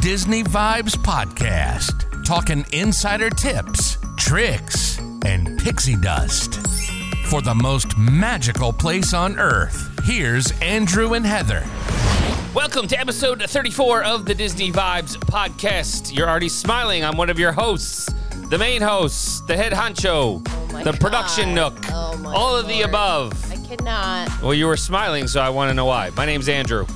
Disney Vibes Podcast, talking insider tips, tricks, and pixie dust. For the most magical place on earth, here's Andrew and Heather. Welcome to episode 34 of the Disney Vibes podcast. You're already smiling. I'm one of your hosts, the main host, the head honcho, Oh my the production God. nook, Oh my all of the above. I cannot. Well, you were smiling, so I want to know why. My name's Andrew.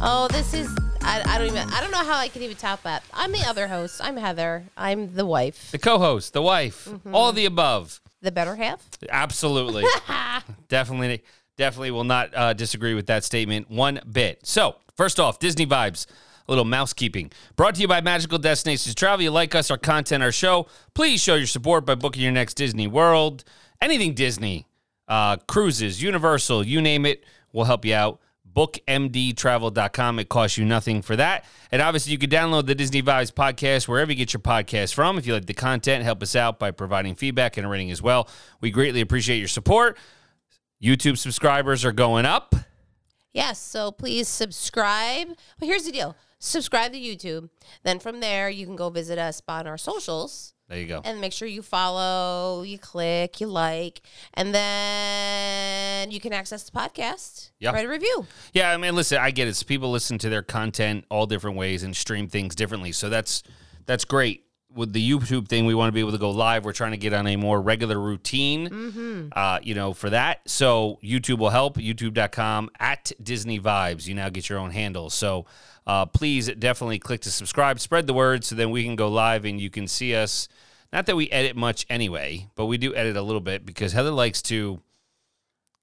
Oh, this is. I, I don't even. I don't know how I can even top that. I'm the other host. I'm Heather. I'm the wife, The co-host, the wife, Mm-hmm. all the above. the better half. Absolutely. definitely, definitely will not uh, disagree with that statement one bit. So, first off, Disney vibes. A little mousekeeping. Brought to you by Magical Destinations Travel. You like us, our content, our show. Please show your support by booking your next Disney World. Anything Disney, uh, cruises, Universal, you name it, we'll help you out. BookMDTravel.com. It costs you nothing for that. And obviously, you can download the Disney Vibes podcast wherever you get your podcast from. If you like the content, help us out by providing feedback and a rating as well. We greatly appreciate your support. YouTube subscribers are going up. Yes. So please subscribe. Well, here's the deal. Subscribe to YouTube. Then from there, you can go visit us on our socials. There you go. and make sure you follow, you click, you like, and then you can access the podcast. Yeah. Write a review. Yeah, I mean, listen, I get it. People listen to their content all different ways and stream things differently. So that's that's great. With the YouTube thing, we want to be able to go live. We're trying to get on a more regular routine, uh, you know, for that. So YouTube will help. YouTube.com at Disney Vibes. You now get your own handle. So uh, please definitely click to subscribe. Spread the word so then we can go live and you can see us. Not that we edit much anyway, but we do edit a little bit because Heather likes to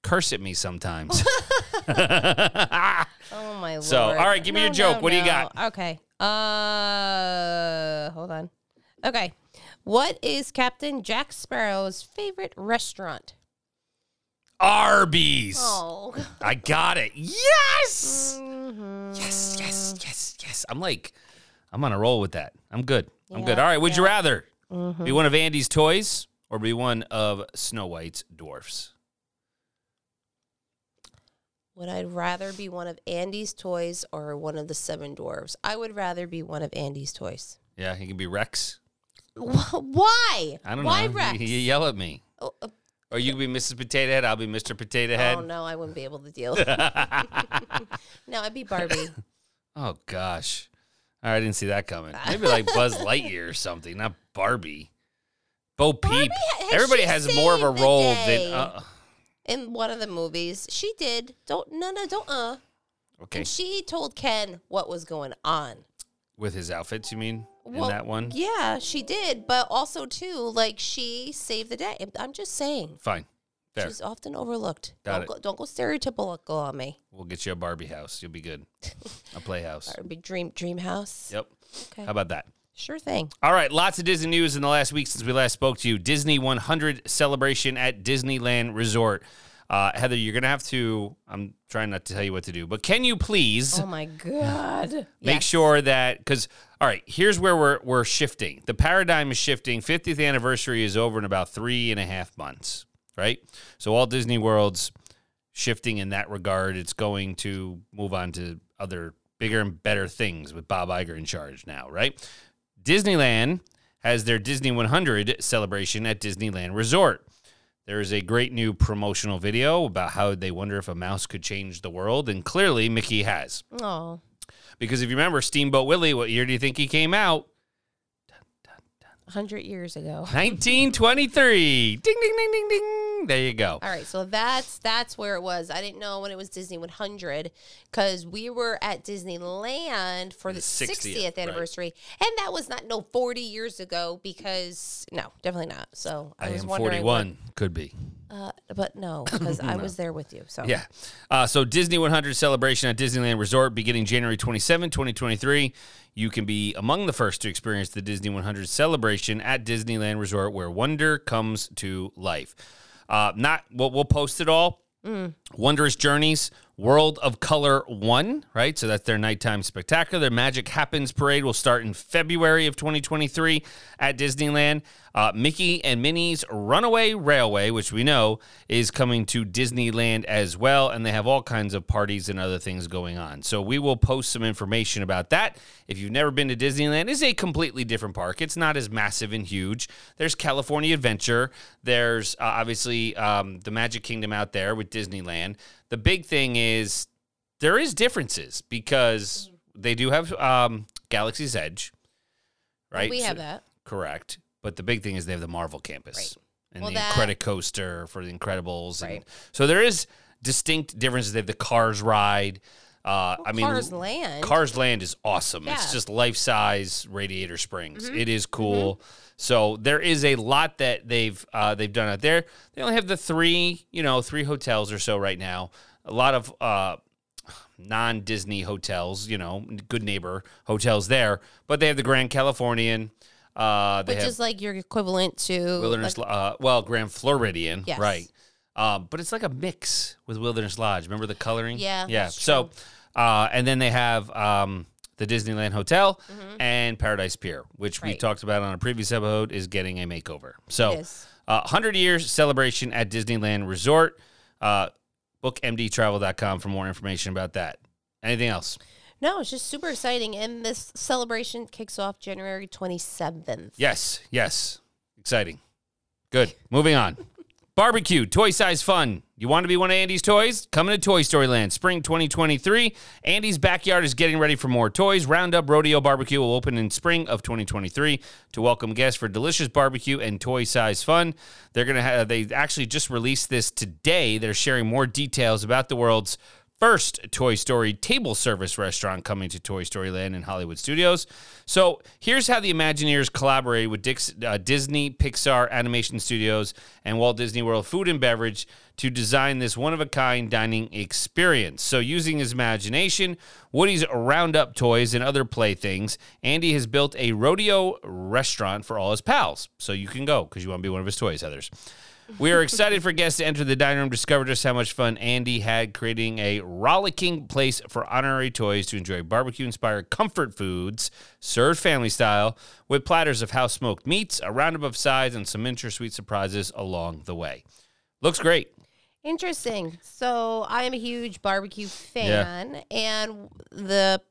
curse at me sometimes. Oh my lord. So, all right, give me your joke. What do you got? Okay. Uh, hold on. Okay. What is Captain Jack Sparrow's favorite restaurant? Arby's. Oh. I got it. Yes. Mm-hmm. Yes, yes, yes, yes. I'm like, I'm on a roll with that. I'm good. I'm good. All right. Would you rather Mm-hmm. be one of Andy's toys or be one of Snow White's dwarfs? Would I rather be one of Andy's toys or one of the seven dwarves? I would rather be one of Andy's toys. Yeah, he can be Rex. Why? I don't Why know. Rex? You, you yell at me. Oh, uh, Or you can be Mrs. Potato Head. I'll be Mr. Potato Head. oh no, I wouldn't be able to deal. no, I'd be Barbie. Oh gosh. I didn't see that coming. Maybe like Buzz Lightyear or something, not Barbie. Bo Peep. has Everybody has more of a role than. Uh, In one of the movies, she did. Don't no no don't uh. okay, And she told Ken what was going on. with his outfits, you mean in that one? Yeah, she did, but also too, like she saved the day. I'm just saying, Fine, fair. she's often overlooked. Got don't it. go, don't go stereotypical on me. We'll get you a Barbie house. You'll be good. A playhouse. Or be dream dream house. Yep. Okay, How about that? sure thing. All right, lots of Disney news in the last week since we last spoke to you. Disney 100 celebration at Disneyland Resort. Uh, Heather, you're gonna have to. I'm trying not to tell you what to do, but can you please? Oh my god. make Yes. sure that because all right here's where we're we're shifting the paradigm is shifting 50th anniversary is over in about three and a half months right so all disney worlds shifting in that regard it's going to move on to other bigger and better things with bob Iger in charge now right disneyland has their disney 100 celebration at disneyland resort there is a great new promotional video about how they wonder if a mouse could change the world and clearly mickey has Oh, because if you remember Steamboat Willie, what year do you think he came out? 100 years ago. 1923. Ding ding ding ding ding. There you go. All right, so that's that's where it was. I didn't know when it was Disney 100 because we were at Disneyland for the, The 60th, 60th, right. anniversary, and that was not no 40 years ago because no, definitely not. So I, I was am wondering 41. Could be. uh, but no, because I was there with you. So Yeah. Uh, so Disney 100 celebration at Disneyland Resort beginning January 27, 2023. You can be among the first to experience the Disney 100 celebration at Disneyland Resort where wonder comes to life. Uh, not well, we'll post it all. Wondrous journeys, World of Color 1, right? So that's their nighttime spectacular. Their Magic Happens parade will start in February of 2023 at Disneyland. Uh, Mickey and Minnie's Runaway Railway, which we know is coming to Disneyland as well. And they have all kinds of parties and other things going on. So we will post some information about that. If you've never been to Disneyland, it's a completely different park. It's not as massive and huge. There's California Adventure. There's uh, obviously um, the Magic Kingdom out there with Disneyland. The big thing is there is differences because they do have um, Galaxy's Edge, right? We So- have that. Correct. But the big thing is they have the Marvel campus Right. and Well, the that- credit coaster for the Incredibles. And Right. so there is distinct differences. They have the Cars ride. Uh, I mean, Cars Land. Cars Land is awesome. It's Yeah. Mm-hmm. just life size Radiator Springs. It is cool. So there is a lot that they've uh, they've done out there. They only have the three, you know, three hotels or so right now. A lot of uh, non Disney hotels, you know, good neighbor hotels there. But they have the Grand Californian. Uh, which is like your equivalent to Wilderness, like- uh, well, Grand Floridian, Yes. right? Um, but it's like a mix with Wilderness Lodge. Remember the coloring? Yeah, yeah. So, uh, and then they have um, the Disneyland Hotel Mm-hmm. and Paradise Pier, which we talked about on a previous episode, is getting a makeover. So, uh, 100 years celebration at Disneyland Resort. Uh, bookmdtravel.com for more information about that. Anything else? no, it's just super exciting, and this celebration kicks off January twenty seventh. Yes, yes. Exciting. Good. Moving on. Barbecue, toy size fun. You want to be one of Andy's toys? Coming to Toy Story Land, spring 2023. Andy's backyard is getting ready for more toys. Roundup Rodeo Barbecue will open in spring of 2023 to welcome guests for delicious barbecue and toy size fun. They're gonna have. They actually just released this today. They're sharing more details about the world's first Toy Story table service restaurant coming to Toy Story Land in Hollywood Studios. So here's how the Imagineers collaborated with Dix, uh, Disney, Pixar, Animation Studios, and Walt Disney World Food and Beverage to design this one of a kind dining experience. So using his imagination, Woody's Roundup toys, and other playthings, Andy has built a rodeo restaurant for all his pals. So you can go because you want to be one of his toys, Heathers. We are excited for guests to enter the dining room, discover just how much fun Andy had creating a rollicking place for honorary toys to enjoy barbecue inspired comfort foods served family style with platters of house smoked meats, a roundup of sides, and some miniature sweet surprises along the way. Looks great. Interesting. So I am a huge barbecue fan, and the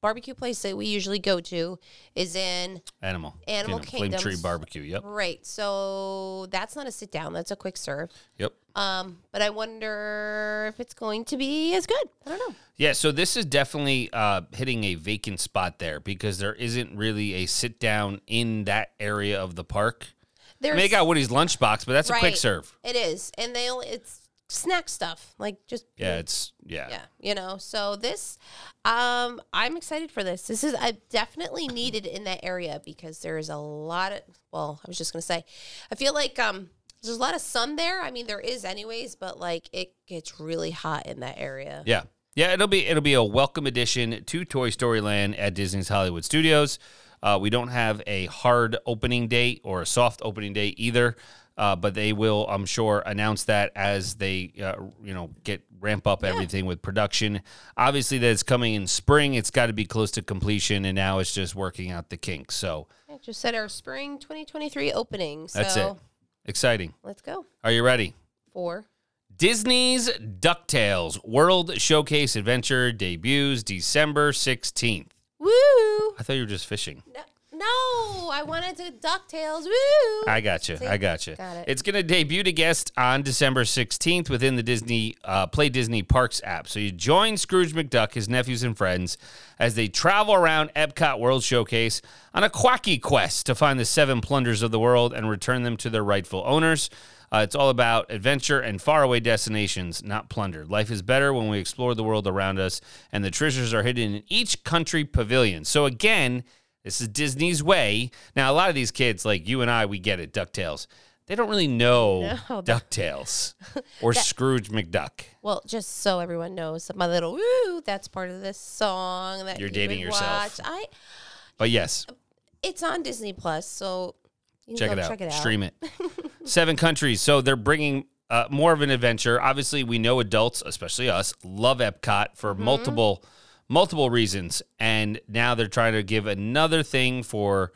barbecue place that we usually go to is in Animal. Animal Flame Tree Barbecue. Yep. right. So that's not a sit down; that's a quick serve. Yep. Um, but I wonder if it's going to be as good. I don't know. Yeah, so this is definitely uh, hitting a vacant spot there because there isn't really a sit down in that area of the park. I There's mean, they got Woody's lunchbox, but that's a quick serve. It is, and they only it's snack stuff like just Yeah, it's yeah. yeah, you know. So this, um, I'm excited for this. This is I definitely needed in that area because there is a lot of. Well, I was just gonna say, I feel like um, there's a lot of sun there. I mean, there is anyways, but like it gets really hot in that area. Yeah. Yeah, it'll be it'll be a welcome addition to Toy Story Land at Disney's Hollywood Studios. Uh, we don't have a hard opening date or a soft opening date either, uh, but they will, I'm sure, announce that as they, uh, you know, get ramp up everything with production. Obviously, that it's coming in spring. It's got to be close to completion, and now it's just working out the kinks. So I just said our spring 2023 opening. So that's it. Exciting. let's go Are you ready? for Disney's DuckTales World Showcase Adventure debuts December 16th. woo. I thought you were just fishing. No, no, I wanted to Ducktales. Woo! I got you. See? I got you. Got it. It's going to debut to guests on December 16th within the Disney uh, Play Disney Parks app. So you join Scrooge McDuck, his nephews and friends, as they travel around Epcot World Showcase on a quacky quest to find the seven plunders of the world and return them to their rightful owners. Uh, it's all about adventure and faraway destinations, not plunder. Life is better when we explore the world around us, and the treasures are hidden in each country pavilion. So again, this is Disney's way. Now, a lot of these kids, like you and I, we get it, DuckTales. They don't really know No. DuckTales or Scrooge McDuck. Well, just so everyone knows, my little woo, that's part of this song that You're you dating yourself. Watch. I, But yes, it's on Disney Plus, so you can check go it out. check it out. Stream it. Seven countries. So they're bringing uh, more of an adventure. Obviously, we know adults, especially us, love Epcot for multiple multiple reasons, and now they're trying to give another thing for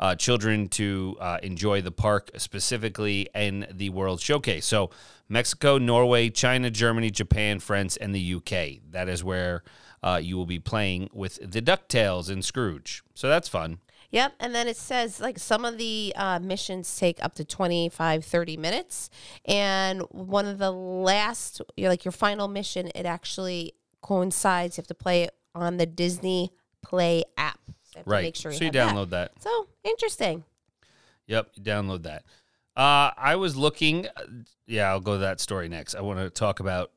uh, children to uh, enjoy the park, specifically in the World Showcase. So, Mexico, Norway, China, Germany, Japan, France, and the UK. That is where uh, you will be playing with the Ducktales and Scrooge. So that's fun. Yep. And then it says like some of the uh, missions take up to 25, 30 minutes. And one of the last, you're like your final mission, it actually coincides. You have to play it on the Disney Play app. So you have to Right. Make sure you so you have download that. So interesting. Yep, you download that. Uh, I was looking. uh, Yeah, I'll go to that story next. I want to talk about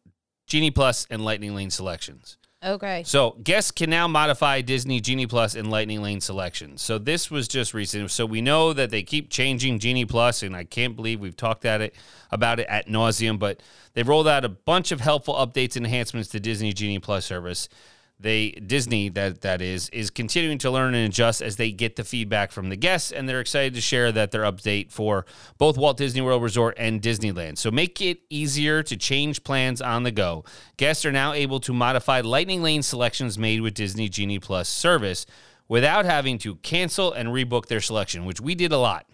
Genie Plus and Lightning Lane selections. Okay. So guests can now modify Disney Genie Plus and Lightning Lane selections. So this was just recent. So we know that they keep changing Genie Plus, and I can't believe we've talked at it about it at nauseum. But they've rolled out a bunch of helpful updates and enhancements to Disney Genie Plus service. They Disney that that is is continuing to learn and adjust as they get the feedback from the guests, and they're excited to share that their update for both Walt Disney World Resort and Disneyland. So make it easier to change plans on the go. Guests are now able to modify Lightning Lane selections made with Disney Genie Plus service without having to cancel and rebook their selection, which we did a lot.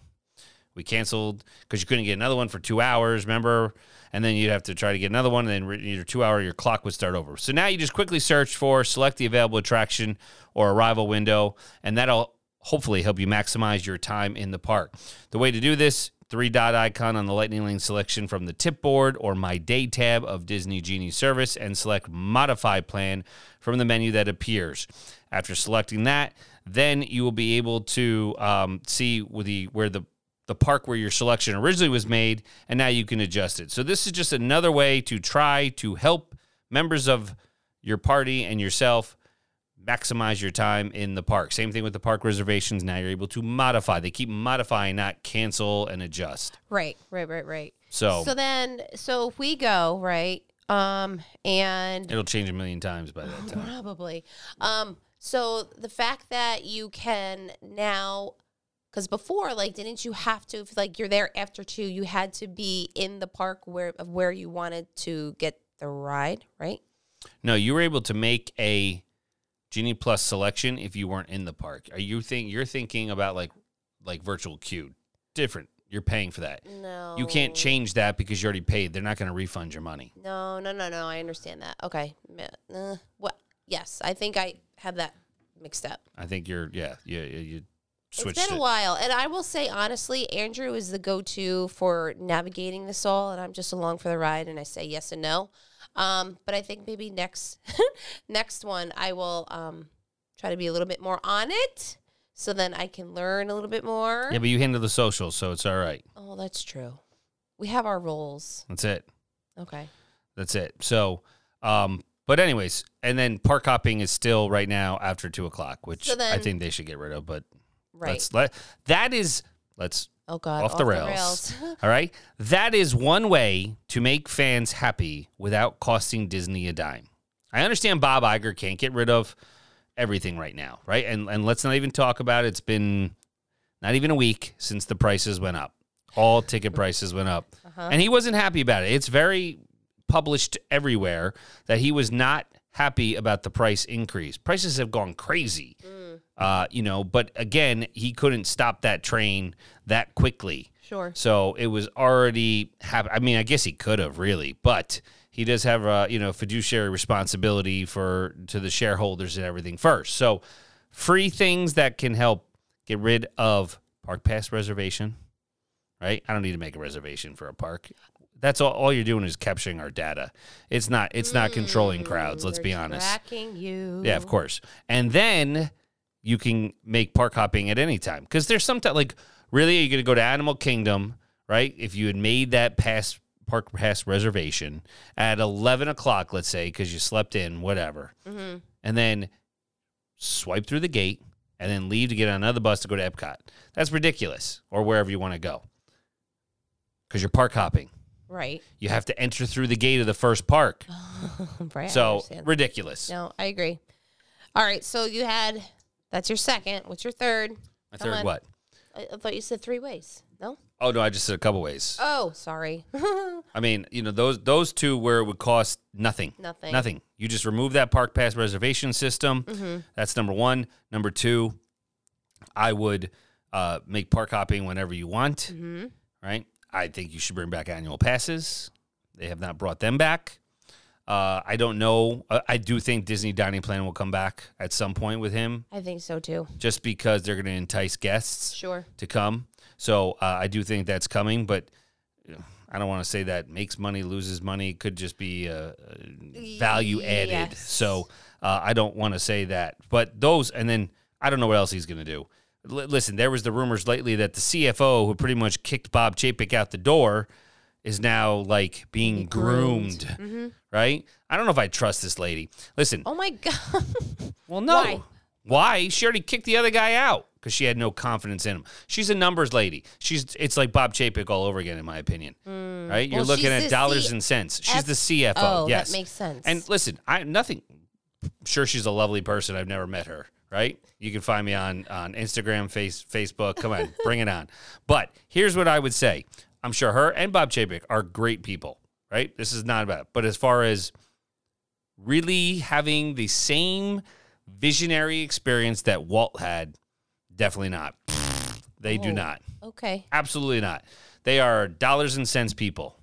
We canceled because you couldn't get another one for two hours, remember? And then you'd have to try to get another one, and then your two hour, your clock would start over. So now you just quickly search for, select the available attraction or arrival window, and that'll hopefully help you maximize your time in the park. The way to do this, three dot icon on the Lightning Lane selection from the tip board or My Day tab of Disney Genie service, and select Modify Plan from the menu that appears. After selecting that, then you will be able to um, see the where the the park where your selection originally was made, and now you can adjust it. So this is just another way to try to help members of your party and yourself maximize your time in the park. Same thing with the park reservations. Now you're able to modify. They keep modifying, not cancel and adjust. Right, right, right, right. So, So then, so if we go, right, um, and it'll change a million times by that time. Probably. Um, so the fact that you can now, because before, like, didn't you have to, if like you're there after two, you had to be in the park where of where you wanted to get the ride, right? No, you were able to make a Genie Plus selection if you weren't in the park. Are you think you're thinking about like like virtual queue? Different. You're paying for that. No, You can't change that because you already paid. They're not going to refund your money. No, no, no, no. I understand that. Okay. Uh, what? Yes, I think I have that mixed up. I think you're yeah, yeah you, you switched it's been it. a while, and I will say honestly, Andrew is the go-to for navigating this all, and I'm just along for the ride, and I say yes and no. Um, but I think maybe next next one I will um, try to be a little bit more on it, so then I can learn a little bit more. Yeah, but you handle the social, so it's all right. Oh, that's true. We have our roles. That's it. Okay. That's it. So, um, but anyways, and then park hopping is still right now after two o'clock, which So I think they should get rid of. But Right. let's let that is let's oh God. off, the rails. all right, that is one way to make fans happy without costing Disney a dime. I understand Bob Iger can't get rid of everything right now, right? And and let's not even talk about it. it's been not even a week since the prices went up. All ticket prices went up. Uh-huh. And he wasn't happy about it. It's very published everywhere that he was not happy about the price increase. Prices have gone crazy. Uh, you know, but again, he couldn't stop that train that quickly. Sure. So it was already hap- I mean, I guess he could have really, but he does have a you know fiduciary responsibility for to the shareholders and everything first. So free things that can help get rid of park pass reservation. Right? I don't need to make a reservation for a park. That's all. All you're doing is capturing our data. It's not. It's not controlling crowds. Let's They're be honest. Tracking you. Yeah, of course. And then you can make park hopping at any time because there's some time like really you're gonna go to Animal Kingdom, right? If you had made that pass park pass reservation at eleven o'clock, let's say, because you slept in, whatever, Mm-hmm. and then swipe through the gate and then leave to get on another bus to go to Epcot. That's ridiculous, or wherever you want to go, because you're park hopping. Right. You have to enter through the gate of the first park. right. So ridiculous. No, I agree. All right, so you had that's your second. What's your third? My Come third on. what? I, I thought you said three ways. No. Oh no, I just said a couple ways. Oh, sorry. I mean, you know, those those two where it would cost nothing. Nothing. Nothing. You just remove that park pass reservation system. Mm-hmm. That's number one. Number two, I would uh, make park hopping whenever you want. Mm-hmm. Right. I think you should bring back annual passes. They have not brought them back. Uh, I don't know. Uh, I do think Disney Dining Plan will come back at some point with him, I think so too. just because they're going to entice guests Sure. to come. So uh, I do think that's coming, but I don't want to say that makes money, loses money. It could just be uh, uh, value added. Yes. So uh, I don't want to say that. But those, and then I don't know what else he's going to do. L- listen, there was the rumors lately that the CFO, who pretty much kicked Bob Chapek out the door, is now like being groomed, groomed. Mm-hmm. right? I don't know if I trust this lady. Listen, Oh my god. well, no. Why? Why? She already kicked the other guy out because she had no confidence in him. She's a numbers lady. She's it's like Bob Chapek all over again, in my opinion. Mm. Right? You're Well, looking at dollars C- and cents. She's F- the CFO. Oh, yes, that makes sense. And listen, I nothing. I'm sure she's a lovely person. I've never met her. Right? You can find me on on Instagram, face Facebook. Come on, bring it on. But here's what I would say. I'm sure her and Bob Chapek are great people. Right? This is not about. It. But as far as really having the same visionary experience that Walt had, definitely not. They do Oh. not. okay. Absolutely not. They are dollars and cents people.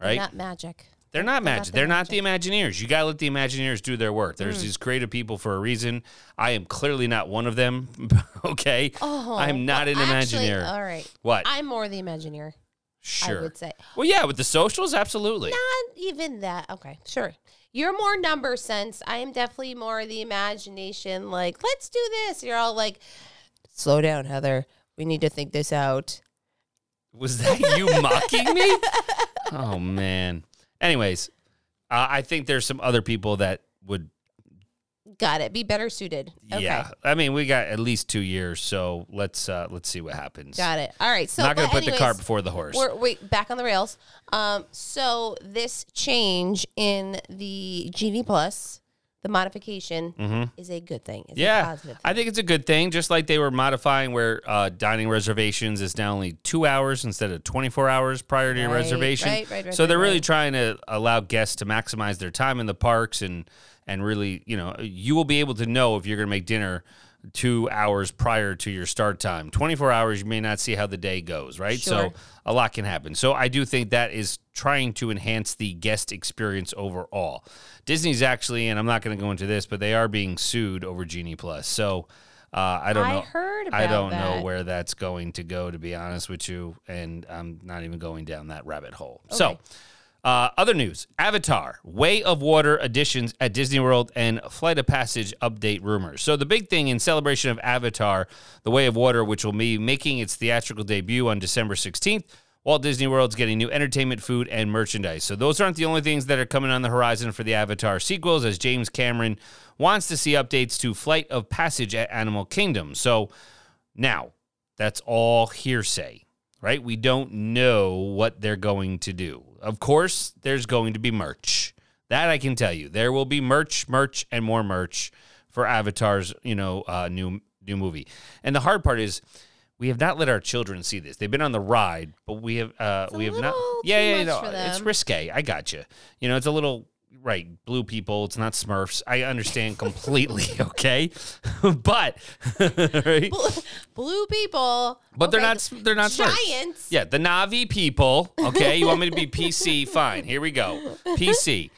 Right? Not magic. They're not not magic. the They're not the Imagineers. You got to let the Imagineers do their work. Mm. There's these creative people for a reason. I am clearly not one of them. okay. Oh, I'm not well, an actually, Imagineer. all right. what? I'm more the Imagineer. Sure. I would say. Well, yeah, with the socials, absolutely. Not even that. Okay, sure. You're more number sense. I am definitely more the imagination. Like, let's do this. You're all like, slow down, Heather. We need to think this out. Was that you mocking me? Oh man. Anyways, uh, I think there's some other people that would. Got it. Be better suited. Okay. Yeah. I mean, we got at least two years, so let's uh let's see what happens. Got it. All right. So, Not going to put the anyways, cart before the horse. We're wait back on the rails. Um, so this change in the Genie Plus, the modification, is a good thing. Mm-hmm. Yeah, positive thing. I think it's a good thing. Just like they were modifying where uh, dining reservations is now only two hours instead of 24 hours prior to your Right, reservation. right, right, right, so they're right, really trying to allow guests to maximize their time in the parks and and really, you know, you will be able to know if you're going to make dinner two hours prior to your start time. 24 hours, you may not see how the day goes, right? So a lot can happen. So I do think that is trying to enhance the guest experience overall. Disney's actually, and I'm not going to go into this, but they are being sued over Genie Plus. So uh, I don't know. I heard I don't know where that's going to go, to be honest with you, and I'm not even going down that rabbit hole. So. Uh, other news Avatar, Way of Water additions at Disney World, and Flight of Passage update rumors. So, the big thing in celebration of Avatar, The Way of Water, which will be making its theatrical debut on December 16th, Walt Disney World's getting new entertainment, food, and merchandise. So, those aren't the only things that are coming on the horizon for the Avatar sequels, as James Cameron wants to see updates to Flight of Passage at Animal Kingdom. So, now, that's all hearsay, right? We don't know what they're going to do. Of course, there's going to be merch. That I can tell you. There will be merch, merch, and more merch for Avatar's, you know, uh, new new movie. And the hard part is we have not let our children see this. They've been on the ride, but we have uh we have not Yeah, yeah, no, it's risque. I got you. You know, it's a little right, blue people, it's not Smurfs. I understand completely, okay? but right? Blue people. But they're not. They're not Smurfs. giants. Yeah, the Na'vi people. Okay, you want me to be PC? Fine. Here we go. PC.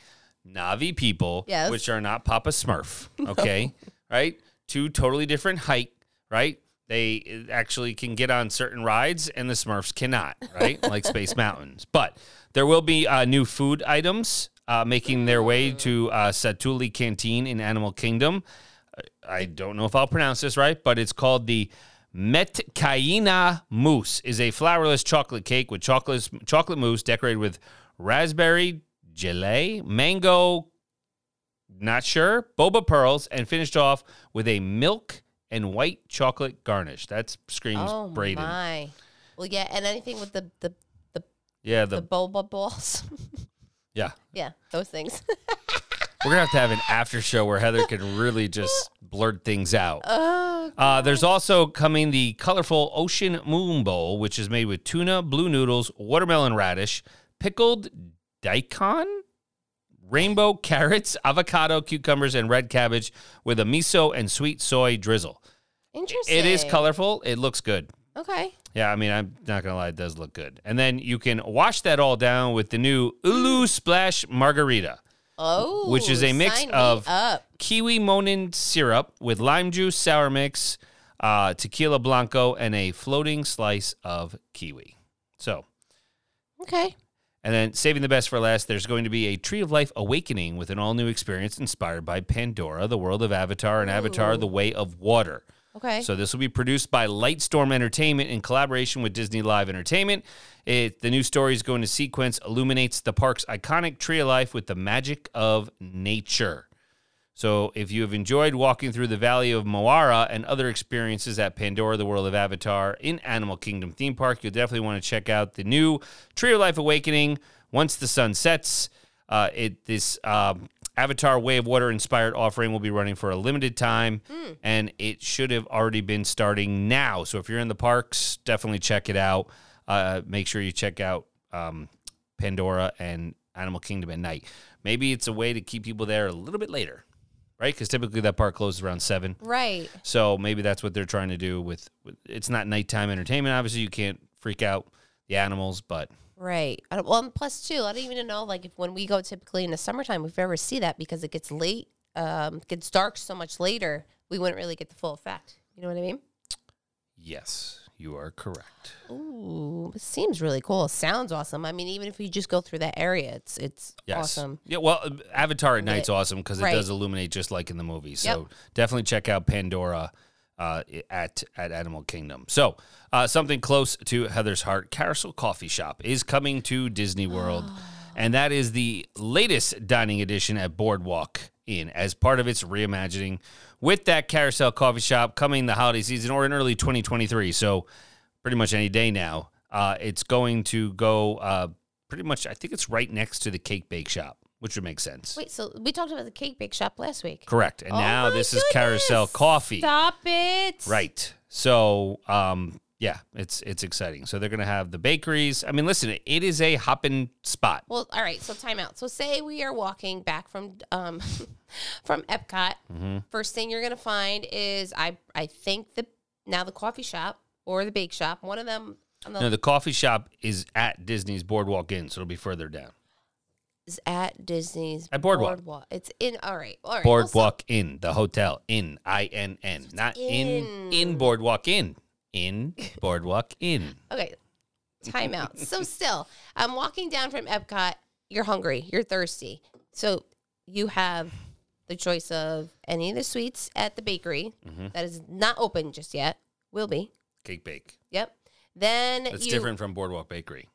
Na'vi people, Yes. which are not Papa Smurf. Okay, right? Two totally different height. Right? They actually can get on certain rides, and the Smurfs cannot. Right? like Space Mountains. But there will be uh, new food items uh, making their way to uh, Satuli Canteen in Animal Kingdom. I don't know if I'll pronounce this right, but it's called the Metkayina Mousse. is a flourless chocolate cake with chocolate chocolate mousse decorated with raspberry gelée, mango, not sure, boba pearls, and finished off with a milk and white chocolate garnish. That screams Oh Braden. my. Well, yeah, and anything with the the the, Yeah, the the boba balls. yeah. yeah, those things. We're gonna have to have an after show where Heather can really just blurt things out. oh Uh, there's also coming the colorful Ocean Moon Bowl, which is made with tuna, blue noodles, watermelon radish, pickled daikon, rainbow carrots, avocado, cucumbers, and red cabbage with a miso and sweet soy drizzle. Interesting. It is colorful. It looks good. Okay. Yeah, I mean, I'm not gonna lie, it does look good. And then you can wash that all down with the new Ulu Splash Margarita, Oh, which is a mix of up. kiwi monin syrup with lime juice, sour mix, uh, tequila blanco, and a floating slice of kiwi. So, Okay. and then saving the best for last, there's going to be a Tree of Life Awakening with an all new experience inspired by Pandora, the world of Avatar, and Avatar, the Way of Water. Okay. So this will be produced by Lightstorm Entertainment in collaboration with Disney Live Entertainment. It, the new story is going to sequence illuminates the park's iconic tree of life with the magic of nature. So if you have enjoyed walking through the Valley of Mo'ara and other experiences at Pandora, the World of Avatar in Animal Kingdom theme park, you'll definitely want to check out the new Tree of Life Awakening once the sun sets. Uh, it this um, Avatar Way of Water inspired offering will be running for a limited time, and it should have already been starting now. So if you're in the parks, definitely check it out. Uh, make sure you check out um, Pandora and Animal Kingdom at night. Maybe it's a way to keep people there a little bit later, right? Because typically that park closes around seven. right. So maybe that's what they're trying to do with, with. It's not nighttime entertainment. Obviously, you can't freak out the animals, but Right. I don't, well, and plus too, I don't even know like if when we go typically in the summertime, if we ever see that because it gets late, um, gets dark so much later, we wouldn't really get the full effect. You know what I mean? yes, you are correct. Ooh, it seems really cool. Sounds awesome. I mean, even if you just go through that area, it's it's Yes. awesome. Yeah, well, uh, Avatar at night's awesome because it Right. does illuminate just like in the movie. So Yep. definitely check out Pandora uh, at at Animal Kingdom. So uh, something close to Heather's heart, Carousel Coffee Shop is coming to Disney World, and that is the latest dining edition at Boardwalk Inn as part of its reimagining. With that Carousel Coffee Shop coming the holiday season or in early 2023, so pretty much any day now. Uh, it's going to go uh, pretty much. I think it's right next to the Cake Bake Shop, which would make sense. Wait, so we talked about the cake bake shop last week. Correct. And Oh now this is Carousel. Coffee. Stop it. Right. So, um, yeah, it's it's exciting. So they're gonna have the bakeries. I mean, listen, it is a hopping spot. Well, all right. So time out. So say we are walking back from um from Epcot. Mm-hmm. First thing you're gonna find is I I think the now the coffee shop or the bake shop. One of them on the, No, the coffee shop is at Disney's Boardwalk Inn, so it'll be further down. Is at Disney's At Boardwalk. It's in. All right. All right. Boardwalk Inn, the hotel Inn, I N N, not in in. in Boardwalk Inn, in Boardwalk Inn. Okay. Time out. so still, I'm walking down from Epcot. You're hungry. You're thirsty. So you have the choice of any of the sweets at the bakery Mm-hmm. that is not open just yet. Will be. Cake Bake. Yep. Then That's you, different from Boardwalk Bakery.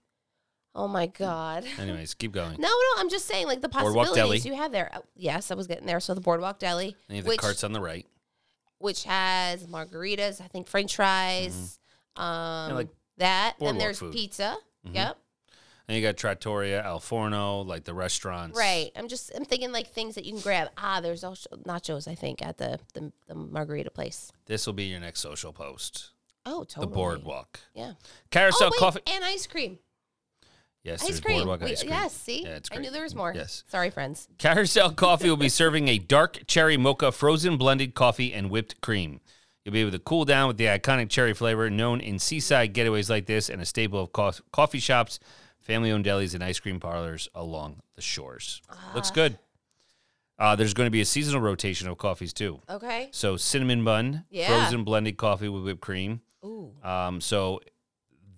Oh my god. Anyways, keep going. No, no, I'm just saying like the Boardwalk possibilities Deli. you have there. Oh, Yes, I was getting there. So the Boardwalk Deli, And you have the which carts on the right. which has margaritas, I think French fries, um, Mm-hmm. like that. Then boardwalk there's food. Mm-hmm. pizza. Yep. And you got Trattoria, Al Forno, like the restaurants. Right. I'm just I'm thinking like things that you can grab. Ah, there's also nachos. I think at the the, the margarita place. This will be your next social post. Oh, totally. The boardwalk. Yeah. Carousel oh wait, Coffee. and ice cream. Yes, Ice cream. boardwalk We- ice cream. Yes. See, Yeah, I knew there was more. Yes. Sorry, friends. Carousel Coffee will be serving a dark cherry mocha frozen blended coffee and whipped cream. You'll be able to cool down with the iconic cherry flavor known in seaside getaways like this and a staple of co- coffee shops, family owned delis, and ice cream parlors along the shores. Ah. Looks good. Uh, there's going to be a seasonal rotation of coffees too. Okay. So cinnamon bun, Yeah. frozen blended coffee with whipped cream. Ooh. Um, so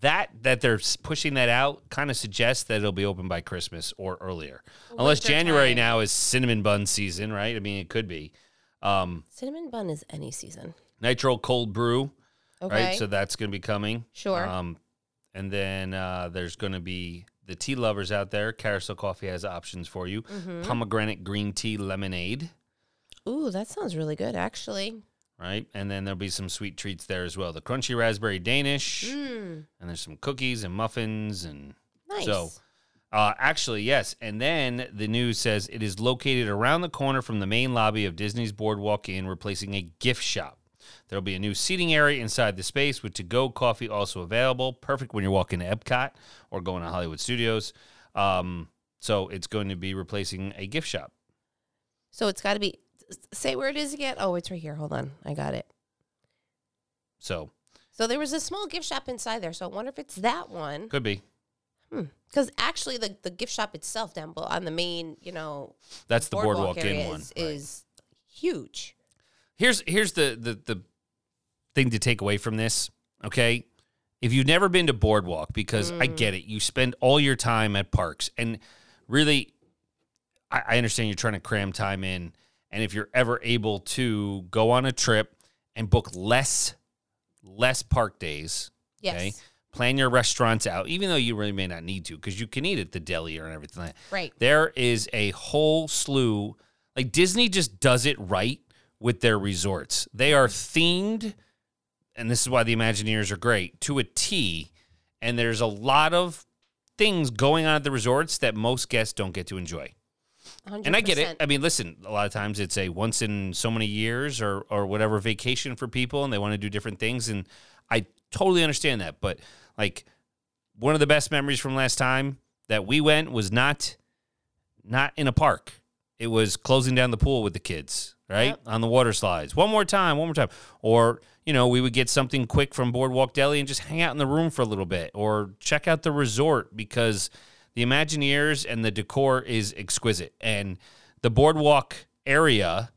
that that they're pushing that out kind of suggests that it'll be open by Christmas or earlier, unless January time. now is cinnamon bun season, right? I mean, it could be. Um, Cinnamon bun is any season. nitro cold brew, Okay. right? So that's going to be coming. Sure. Um, and then uh, there's going to be the tea lovers out there. Carousel Coffee has options for you: Mm-hmm. pomegranate green tea lemonade. Ooh, that sounds really good, actually. Right, and then there'll be some sweet treats there as well. The crunchy raspberry Danish, Mm, and there's some cookies and muffins and nice. So, uh, actually, yes. And then the news says it is located around the corner from the main lobby of Disney's Boardwalk Inn, replacing a gift shop. There'll be a new seating area inside the space with to-go coffee also available. Perfect when you're walking to Epcot or going to Hollywood Studios. Um, so it's going to be replacing a gift shop. So it's got to be. Say where it is again. Oh, it's right here. Hold on, I got it. So So there was a small gift shop inside there. So I wonder if it's that one. could be. Hmm. Because actually, the, the gift shop itself down below on the main, you know, That's the boardwalk, area in one. is, Right. is huge. here's here's the, the the thing to take away from this okay if you've never been to boardwalk because i mm. get it you spend all your time at parks and really I, I understand you're trying to cram time in and if you're ever able to go on a trip and book less less park days Yes. okay plan your restaurants out even though you really may not need to because you can eat at the deli or everything like that. Right. there is a whole slew like disney just does it right with their resorts. They are themed and this is why the imagineers are great to a t. And there's a lot of things going on at the resorts that most guests don't get to enjoy 100%. and i get it. i mean listen a lot of times it's a once in so many years or or whatever vacation for people and they want to do different things and i totally understand that but like one of the best memories from last time that we went was not not in a park. It was closing down the pool with the kids right? Yep. on the water slides. One more time one more time. Or you know we would get something quick from boardwalk deli and just hang out in the room for a little bit or check out the resort because the imagineers and the decor is exquisite and the boardwalk area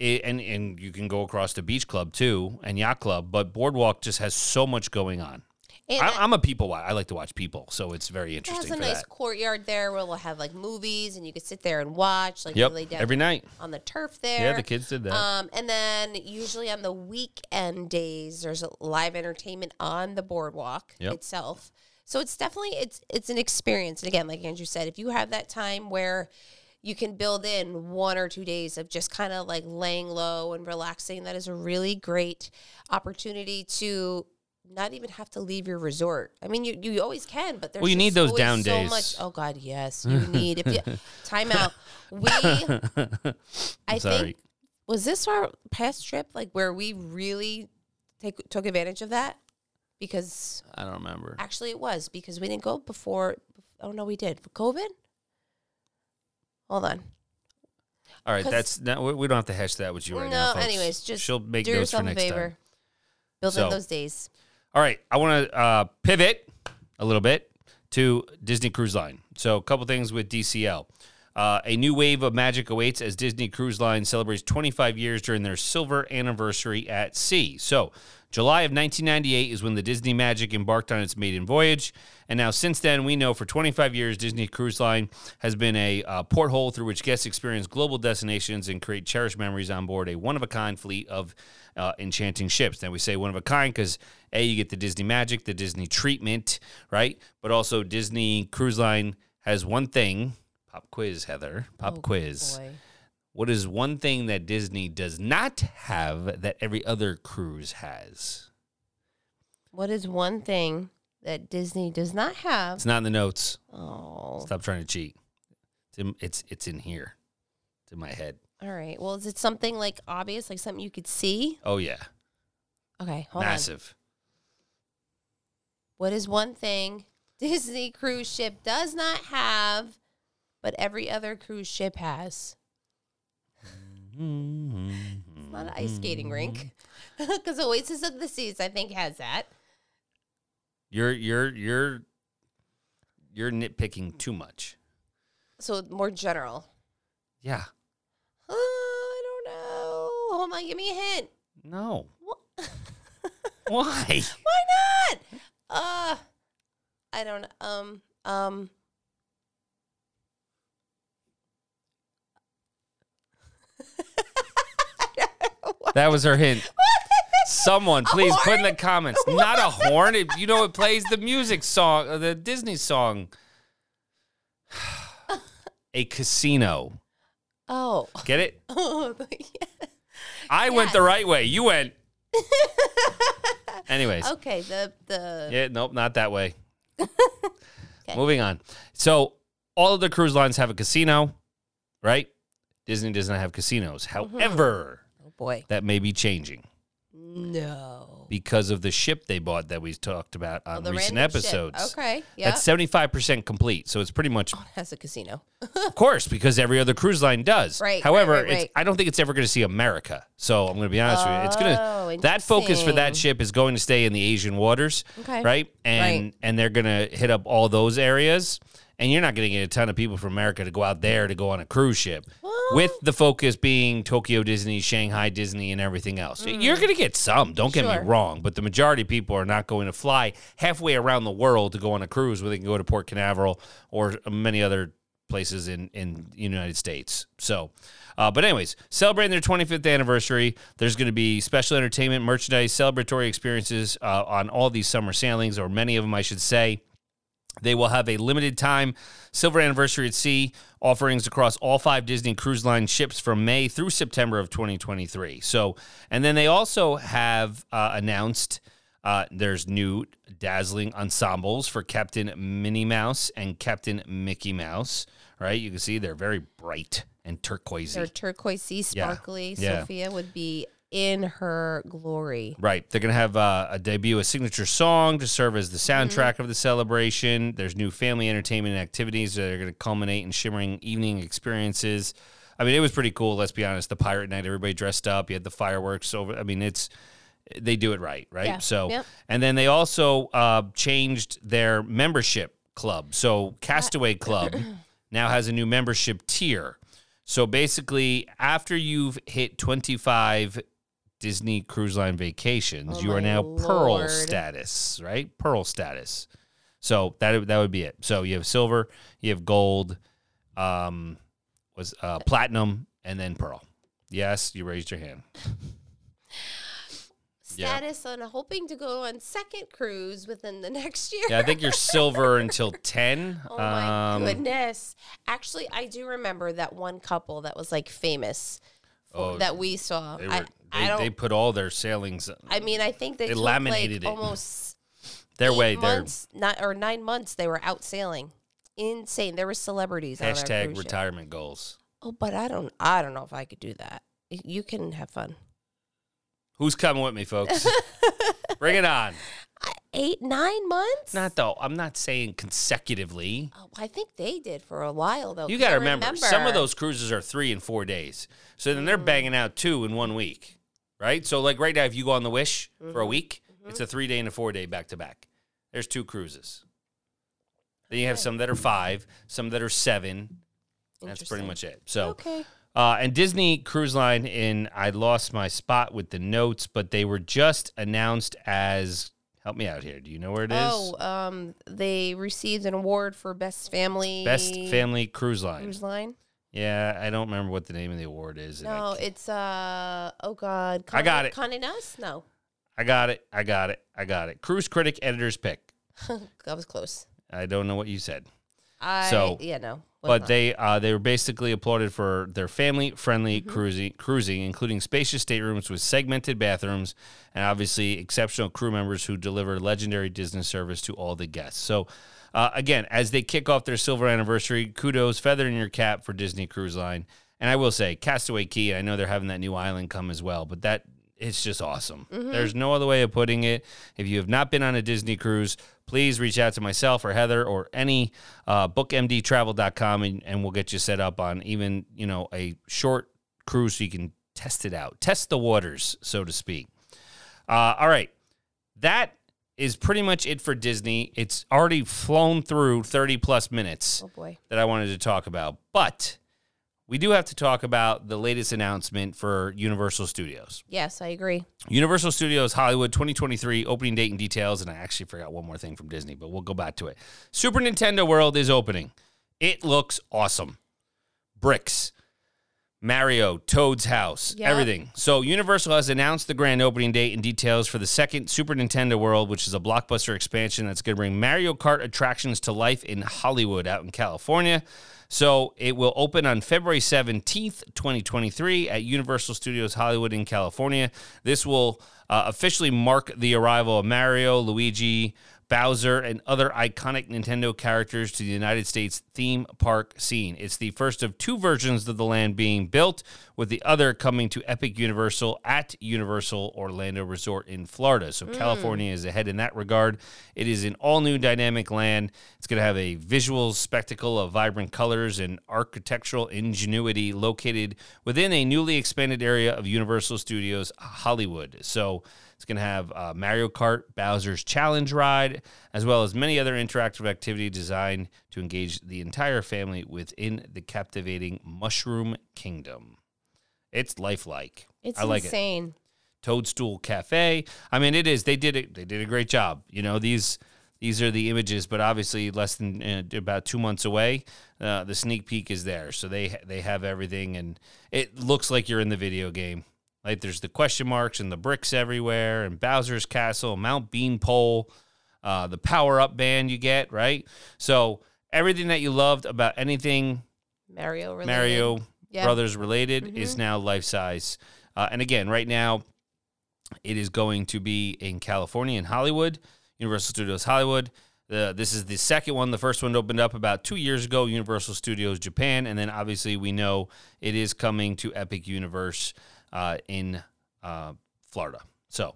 i and and you can go across to beach club too and yacht club but boardwalk just has so much going on And I, I'm a people i like to watch people so it's very interesting. it has a nice that courtyard there where we'll have like movies and you can sit there and watch. Like yep every night on the turf there. yeah the kids did that Um, and then usually on the weekend days, there's a live entertainment on the boardwalk Yep. itself. So it's definitely it's it's an experience. And again, like Andrew said, if you have that time where you can build in one or two days of just kind of like laying low and relaxing, that is a really great opportunity to not even have to leave your resort. I mean, you, you always can, but there's Well, you need those down so days. Much, oh God, yes, you need. If you time out, we I sorry think was this our past trip like where we really take took advantage of that because i don't remember. Actually it was because we didn't go before oh no we did. For covid? Hold on. All right, that's not, we don't have to hash that with you right now no anyways just she'll make do yourself a favor time. build So- in those days. All right, I want to uh, pivot a little bit to Disney Cruise Line. So, a couple things with DCL. Uh, a new wave of magic awaits as Disney Cruise Line celebrates 25 years during their silver anniversary at sea. So, July of 1998 is when the Disney Magic embarked on its maiden voyage. And now, since then, we know for 25 years, Disney Cruise Line has been a uh, porthole through which guests experience global destinations and create cherished memories on board a one of a kind fleet of uh, enchanting ships. Now, we say one of a kind because A, you get the Disney magic, the Disney treatment, right? But also, Disney Cruise Line has one thing. Pop quiz, Heather. Pop Oh, quiz. boy. What is one thing that Disney does not have that every other cruise has? what is one thing that disney does not have It's not in the notes. oh Stop trying to cheat. It's in, it's, it's in here. It's in my head. all right well is it something like obvious like something you could see Oh yeah, okay hold on massive. What is one thing Disney cruise ship does not have, but every other cruise ship has? It's not an ice skating rink. Because Oasis of the Seas, I think, has that. You're you're you're you're nitpicking too much. So more general. Yeah. Oh, I don't know. Hold on, give me a hint. No. What? Why? Why not? Uh, I don't know. Um, um. That was her hint. Someone, please put in the comments. Not a horn. It, you know, it plays the music song, uh, the Disney song. a casino. Oh. Get it? Oh, yeah. I went the right way. You went. Anyways. Okay. The the Yeah, nope, not that way. Moving on. So, all of the cruise lines have a casino, right? Disney does not have casinos. However, oh boy. that may be changing. No. because of the ship they bought that we talked about on Oh, the recent random ship. episodes. Okay. Yeah. That's 75% complete. So it's pretty much, oh, Has a casino. of course, because every other cruise line does. Right, However, right, right, It's, right. I don't think it's ever going to see America. So I'm going to be honest with you. It's going Oh, to, that focus for that ship is going to stay in the Asian waters. Okay. Right. And, Right. and they're going to hit up all those areas. And you're not going to get a ton of people from America to go out there to go on a cruise ship. with the focus being Tokyo Disney, Shanghai Disney, and everything else. You're going to get some, don't get Mm. Sure. me wrong, but the majority of people are not going to fly halfway around the world to go on a cruise where they can go to Port Canaveral or many other places in, in the United States. So, uh, but anyways, celebrating their 25th anniversary, there's going to be special entertainment, merchandise, celebratory experiences uh, on all these summer sailings, or many of them, I should say. They will have a limited time silver anniversary at sea offerings across all five Disney Cruise Line ships from May through September of 2023. So, and then they also have uh, announced uh, there's new dazzling ensembles for Captain Minnie Mouse and Captain Mickey Mouse. Right, you can see they're very bright and turquoisey. They're turquoisey, sparkly. Yeah. Sophia would be in her glory. Right. They're going to have uh, a debut, a signature song to serve as the Mm-hmm. soundtrack of the celebration. There's new family entertainment activities that are going to culminate in shimmering evening experiences. I mean, it was pretty cool. Let's be honest. The pirate night, everybody dressed up. You had the fireworks over. I mean, it's they do it right, right? Yeah. So, Yep. and then they also uh, changed their membership club. So, Castaway Club now has a new membership tier. So basically, after you've hit 25 Disney Cruise Line vacations, Oh you are now Pearl status, right? Pearl status. So that that would be it. So you have silver, you have gold, um, was uh, platinum, and then pearl. Yes, you raised your hand. Yeah. Status on hoping to go on second cruise within the next year. Yeah, I think you're silver until 10. Oh my Um, goodness. Actually, I do remember that one couple that was like famous Oh, that we saw. Were, I, they, I don't they put all their sailings. I mean, I think they, they laminated it. almost their way. Their months, not, or nine months they were out sailing. Insane. There were celebrities hashtag cruise ship. retirement goals. Oh, but I don't I don't know if I could do that. You can have fun. Who's coming with me, folks? Bring it on. Eight, nine months? Not though. I'm not saying consecutively. Oh, I think they did for a while though. You got to I remember, some of those cruises are three and four days. So then they're Mm. banging out two in one week, right? So like right now, if you go on the Wish for Mm-hmm. a week, it's a three day and a four day back to back. There's two cruises. Then you have some that are five, some that are seven. That's pretty much it. So Okay. Uh, and Disney Cruise Line, in I lost my spot with the notes, but they were just announced as. Help me out here. Do you know where it is? Oh, um, they received an award for best family Best Family Cruise Line. cruise line. Yeah, I don't remember what the name of the award is. No, it's uh oh god. I got it. Condé Nast? No, I got it. I got it. I got it. Cruise Critic Editor's Pick. that was close. I don't know what you said. I So- yeah no. But they uh, they were basically applauded for their family friendly Mm-hmm. cruising, cruising, including spacious staterooms with segmented bathrooms, and obviously exceptional crew members who deliver legendary Disney service to all the guests. So, uh, again, as they kick off their silver anniversary, kudos, feather in your cap for Disney Cruise Line. And I will say, Castaway Cay. I know they're having that new island come as well, but that it's just awesome. There's no other way of putting it. If you have not been on a Disney cruise, please reach out to myself or Heather or any uh, bookmdtravel.com and, and we'll get you set up on even, you know, a short cruise so you can test it out, test the waters, so to speak. Uh, all right. That is pretty much it for Disney. It's already flown through 30 plus minutes oh boy. that I wanted to talk about. But we do have to talk about the latest announcement for Universal Studios. Yes, I agree. Universal Studios Hollywood 2023 opening date and details. And I actually forgot one more thing from Disney, but we'll go back to it. Super Nintendo World is opening. It looks awesome. Bricks, Mario, Toad's House, Yep. everything. So Universal has announced the grand opening date and details for the second Super Nintendo World, which is a blockbuster expansion that's going to bring Mario Kart attractions to life in Hollywood out in California. So it will open on February 17th, 2023 at Universal Studios Hollywood in California. This will uh, officially mark the arrival of Mario, Luigi, Bowser, and other iconic Nintendo characters to the United States theme park scene. It's the first of two versions of the land being built, with the other coming to Epic Universal at Universal Orlando Resort in Florida. So hmm. California is ahead in that regard. It is an all new dynamic land. It's going to have a visual spectacle of vibrant colors and architectural ingenuity located within a newly expanded area of Universal Studios Hollywood. So it's going to have uh, Mario Kart, Bowser's Challenge Ride, as well as many other interactive activity designed to engage the entire family within the captivating Mushroom Kingdom. It's lifelike. It's I like it. insane. Toadstool Cafe. I mean, it is. They did it. They did a great job. You know these. These are the images, but obviously less than uh, about two months away. Uh, the sneak peek is there, so they they have everything, and it looks like you're in the video game. Like there's the question marks and the bricks everywhere, and Bowser's Castle, Mount Beanpole, uh, the power up band you get, right? So everything that you loved about anything Mario related. Mario Yeah. Brothers related is now life size. Uh, and again, right now, it is going to be in California, in Hollywood, Universal Studios Hollywood. The, this is the second one. The first one opened up about two years ago, Universal Studios Japan. And then obviously, we know it is coming to Epic Universe uh, in uh, Florida. So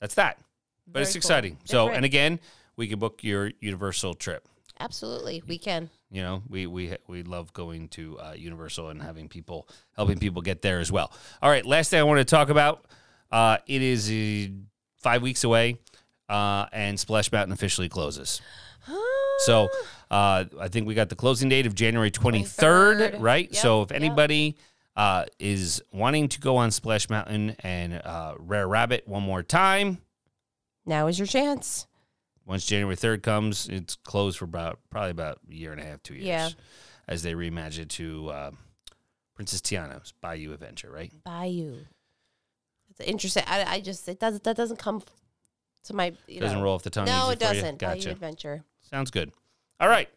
that's that. But Very it's cool. exciting. So, Different. and again, we can book your Universal trip. Absolutely, we can. You know, we we we love going to uh, Universal and having people helping people get there as well. All right, last thing I want to talk about. Uh, it is uh, five weeks away, uh, and Splash Mountain officially closes. So uh, I think we got the closing date of January twenty third, 23rd. right? Yep, So if yep. Uh, is wanting to go on Splash Mountain and uh, Brer Rabbit one more time, Now is your chance. once January third comes, it's closed for about probably about a year and a half, two years. Yeah. As they reimagine it to uh, Princess Tiana's Bayou Adventure, right? Bayou. It's interesting. I, I just it does that doesn't come to my you Doesn't know. roll off the tongue. No, it doesn't. Bayou Gotcha. Adventure. Sounds good. All right.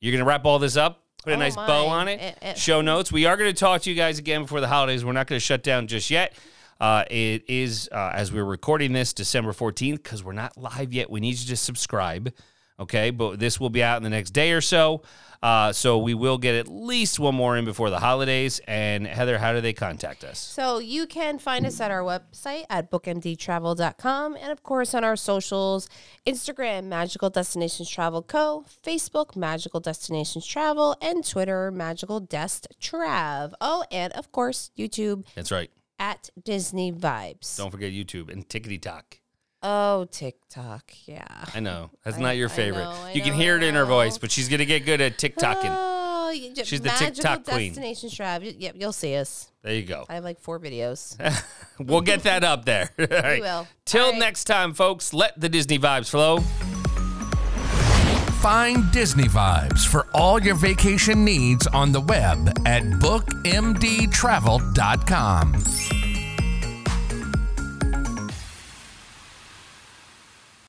You're gonna wrap all this up. Put a Oh, nice bow on it. Eh, eh. Show notes. We are going to talk to you guys again before the holidays. We're not going to shut down just yet. Uh, it is uh, as we're recording this December 14th because we're not live yet. We need you to subscribe. Okay, but this will be out in the next day or so. Uh, so we will get at least one more in before the holidays. And Heather, how do they contact us? So you can find us at our website at bookmdtravel.com and of course on our socials, Instagram Magical Destinations Travel Co, Facebook Magical Destinations Travel, and Twitter Magical Dest Trav. Oh, and of course YouTube That's right. at Disney Vibes. Don't forget YouTube and Tickety Talk. Oh, TikTok. Yeah. I know that's I- not your I favorite. know, I you can know, hear it in her I voice, but she's gonna get good at TikToking. Oh, you just, She's the Magical TikTok queen. Destinations Trav. Y- Yep, you'll see us. there you go. I have like four videos. We'll get that up there. All right. will. Till All right. next time, folks, let the Disney vibes flow. Find Disney vibes for all your vacation needs on the web at bookmdtravel.com.